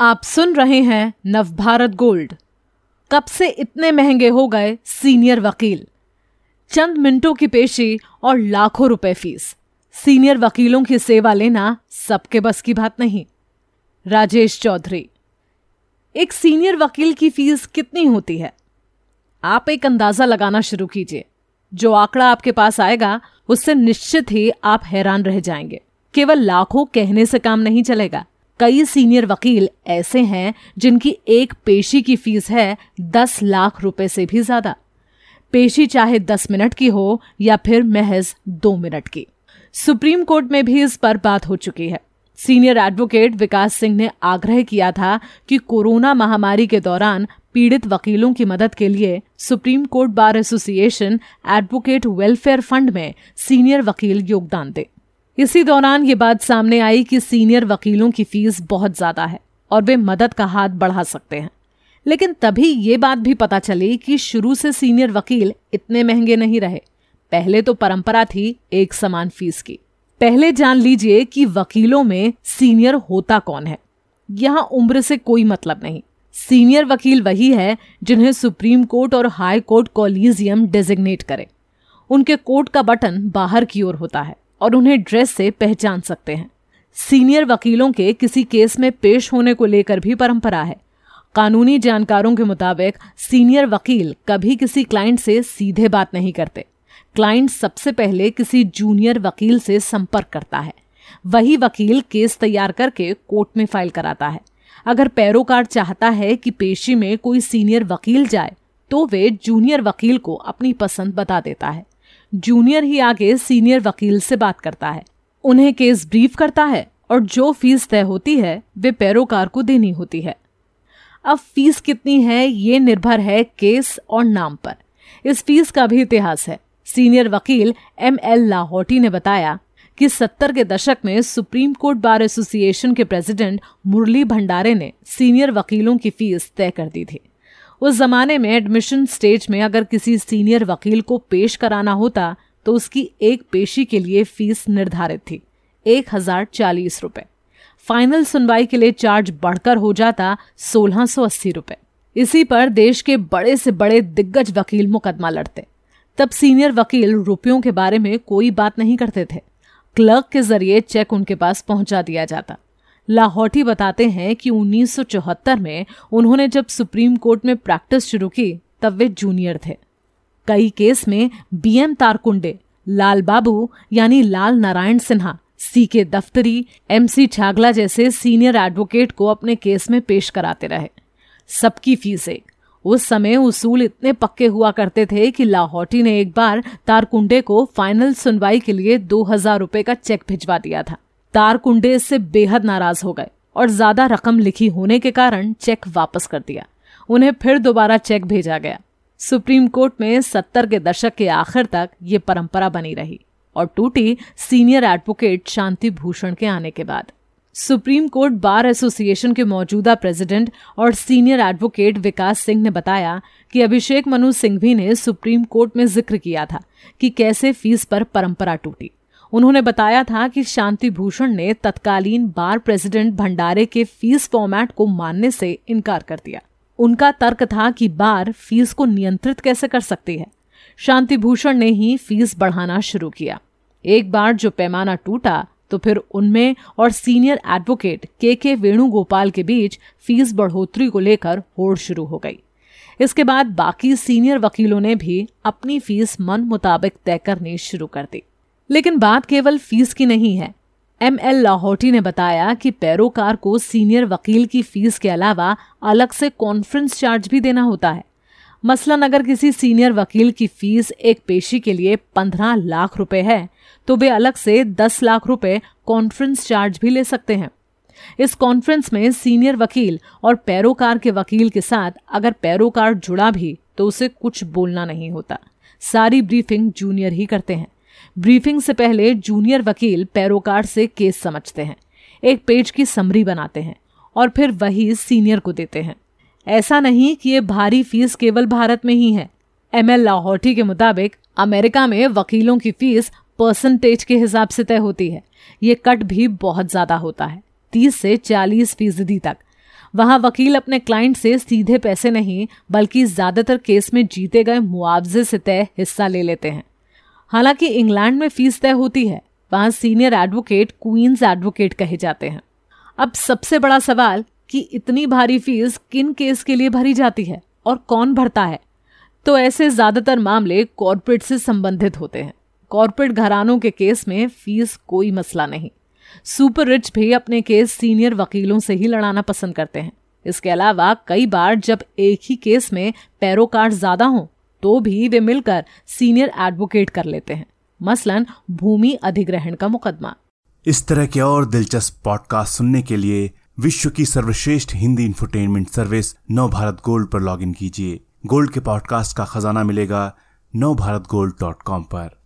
आप सुन रहे हैं नवभारत गोल्ड। कब से इतने महँगे हो गए सीनियर वकील? चंद मिनटों की पेशी और लाखों रुपए फ़ीस। सीनियर वकीलों की सेवा लेना सबके बस की बात नहीं। राजेश चौधरी, एक सीनियर वकील की फ़ीस कितनी होती है? आप एक अंदाज़ा लगाना शुरू कीजिए। जो आंकड़ा आपके पास आएगा, उससे निश्चित ही आप हैरान रह जाएँगे। केवल लाखों कहने से काम नहीं चलेगा। कई सीनियर वकील ऐसे हैं जिनकी एक पेशी की फ़ीस है दस लाख रुपए से भी ज़्यादा। पेशी चाहे दस मिनट की हो या फिर महज दो मिनट की। सुप्रीम कोर्ट में भी इस पर बात हो चुकी है। सीनियर एडवोकेट विकास सिंह ने आग्रह किया था कि कोरोना महामारी के दौरान पीड़ित वकीलों की मदद के लिए supreme court bar association advocate welfare fund में सीनियर वकील योगदान दे। इसी दौरान ये बात सामने आई कि सीनियर वकीलों की फ़ीस बहुत ज़्यादा है और वे मदद का हाथ बढ़ा सकते हैं। लेकिन तभी ये बात भी पता चली कि शुरू से सीनियर वकील इतने महँगे नहीं रहे। पहले तो परंपरा थी एक समान फ़ीस की। पहले जान लीजिए कि वकीलों में सीनियर होता कौन है। यहाँ उम्र से कोई मतलब नहीं। सीनियर वकील वही है जिन्हें सुप्रीम कोर्ट और हाई कोर्ट कॉलिजियम डेजिग्नेट करे। उनके कोर्ट का बटन बाहर की ओर होता है। और उन्हें ड्रेस से पहचान सकते हैं। सीनियर वकीलों के किसी केस में पेश होने को लेकर भी परंपरा है। कानूनी जानकारों के मुताबिक सीनियर वकील कभी किसी क्लाइंट से सीधे बात नहीं करते। क्लाइंट सबसे पहले किसी जूनियर वकील से संपर्क करता है। वही वकील केस तैयार करके कोर्ट में फ़ाइल कराता है। अगर पैरोकार चाहता है कि पेशी में कोई सीनियर वकील जाए तो वे जूनियर वकील को अपनी पसंद बता देता है। जूनियर ही आगे सीनियर वकील से बात करता है। उन्हें केस ब्रीफ करता है और जो फ़ीस तय होती है, वे पैरोकार को देनी होती है। अब फ़ीस कितनी है, ये निर्भर है केस और नाम पर। इस फ़ीस का भी इतिहास है। सीनियर वकील एम एल लाहौटी ने बताया कि सत्तर के दशक में सुप्रीम कोर्ट बार एसोसिएशन के प्रेसिडेंट मुरली भंडारे ने सीनियर वकीलों की फ़ीस तय कर दी थी। उस जमाने में एडमिशन स्टेज में अगर किसी सीनियर वकील को पेश कराना होता तो उसकी एक पेशी के लिए फ़ीस निर्धारित थी, एक हज़ार चालीस रुपए। फाइनल सुनवाई के लिए चार्ज बढ़कर हो जाता, सोलह सौ अस्सी रुपए। इसी पर देश के बड़े से बड़े दिग्गज वकील मुकदमा लड़ते। तब सीनियर वकील रुपयों के बारे में कोई बात नहीं करते थे। क्लर्क के ज़रिए चेक उनके पास पहुँचा दिया जाता। लाहौटी बताते हैं कि 1974 में उन्होंने जब सुप्रीम कोर्ट में प्रैक्टिस शुरू की, तब वे जूनियर थे। कई केस में बीएम तारकुंडे, लाल बाबू, यानी लाल नारायण सिन्हा सी के दफ्तरी, एम सी छागला जैसे सीनियर एडवोकेट को अपने केस में पेश कराते रहे। सबकी फ़ीस। एक उस समय उसूल इतने पक्के हुआ करते थे कि लाहौटी ने एक बार तारकुंडे को फाइनल सुनवाई के लिए दो हज़ार रुपए का चेक भिजवा दिया था। तारकुंडे इससे बेहद नाराज़ हो गए और ज़्यादा रकम लिखी होने के कारण चेक वापस कर दिया। उन्हें फिर दोबारा चेक भेजा गया। सुप्रीम कोर्ट में सत्तर के दशक के आखिर तक ये परंपरा बनी रही और टूटी सीनियर एडवोकेट शांति भूषण के आने के बाद। सुप्रीम कोर्ट बार एसोसिएशन के मौजूदा प्रेसिडेंट और सीनियर एडवोकेट विकास सिंह ने बताया कि अभिषेक मनु सिंघवी ने सुप्रीम कोर्ट में ज़िक्र किया था कि कैसे फ़ीस पर परंपरा टूटी। उन्होंने बताया था कि शांति भूषण ने तत्कालीन बार प्रेसिडेंट भंडारे के फ़ीस फॉर्मेट को मानने से इनकार कर दिया। उनका तर्क था कि बार फ़ीस को नियंत्रित कैसे कर सकती है। शांति भूषण ने ही फ़ीस बढ़ाना शुरू किया। एक बार जो पैमाना टूटा तो फिर उनमें और सीनियर एडवोकेट के के वेणुगोपाल के बीच फ़ीस बढ़ोतरी को लेकर होड़ शुरू हो गई। इसके बाद बाकी सीनियर वकीलों ने भी अपनी फ़ीस मन मुताबिक तय करनी शुरू कर दी। लेकिन बात केवल फ़ीस की नहीं है। एम एल लाहौटी ने बताया कि पैरोकार को सीनियर वकील की फ़ीस के अलावा अलग से कॉन्फ्रेंस चार्ज भी देना होता है। मसलन अगर किसी सीनियर वकील की फ़ीस एक पेशी के लिए पंद्रह लाख रुपए है तो वे अलग से दस लाख रुपए कॉन्फ्रेंस चार्ज भी ले सकते हैं। इस कॉन्फ्रेंस में सीनियर वकील और पैरोकार के वकील के साथ अगर पैरोकार जुड़ा भी तो उसे कुछ बोलना नहीं होता। सारी ब्रीफिंग जूनियर ही करते हैं। ब्रीफिंग से पहले जूनियर वकील पैरोकार से केस समझते हैं, एक पेज की समरी बनाते हैं और फिर वही सीनियर को देते हैं। ऐसा नहीं कि ये भारी फ़ीस केवल भारत में ही है। एम एल लाहौटी के मुताबिक अमेरिका में वकीलों की फ़ीस परसेंटेज के हिसाब से तय होती है। ये कट भी बहुत ज़्यादा होता है, तीस से चालीस फ़ीसदी तक। वहाँ वकील अपने क्लाइंट से सीधे पैसे नहीं, बल्कि ज़्यादातर केस में जीते गए मुआवजे से तय हिस्सा ले लेते हैं। हालाँकि इंग्लैंड में फ़ीस तय होती है, वहाँ सीनियर एडवोकेट क्वींस एडवोकेट कहे जाते हैं। अब सबसे बड़ा सवाल कि इतनी भारी फ़ीस किन केस के लिए भरी जाती है और कौन भरता है? तो ऐसे ज़्यादातर मामले कॉरपोरेट से संबंधित होते हैं। कॉरपोरेट घरानों के केस में फ़ीस कोई मसला नहीं। सुपर रिच भी अपने केस सीनियर वकीलों से ही लड़ाना पसंद करते हैं। इसके अलावा कई बार जब एक ही केस में पैरोकार ज़्यादा हों तो भी वे मिलकर सीनियर एडवोकेट कर लेते हैं। मसलन, भूमि अधिग्रहण का मुकदमा। इस तरह के और दिलचस्प पॉडकास्ट सुनने के लिए विश्व की सर्वश्रेष्ठ Hindi infotainment service Nav Bharat gold पर लॉगिन कीजिए। गोल्ड के पॉडकास्ट का खजाना मिलेगा नव भारत गोल्ड डॉट कॉम पर।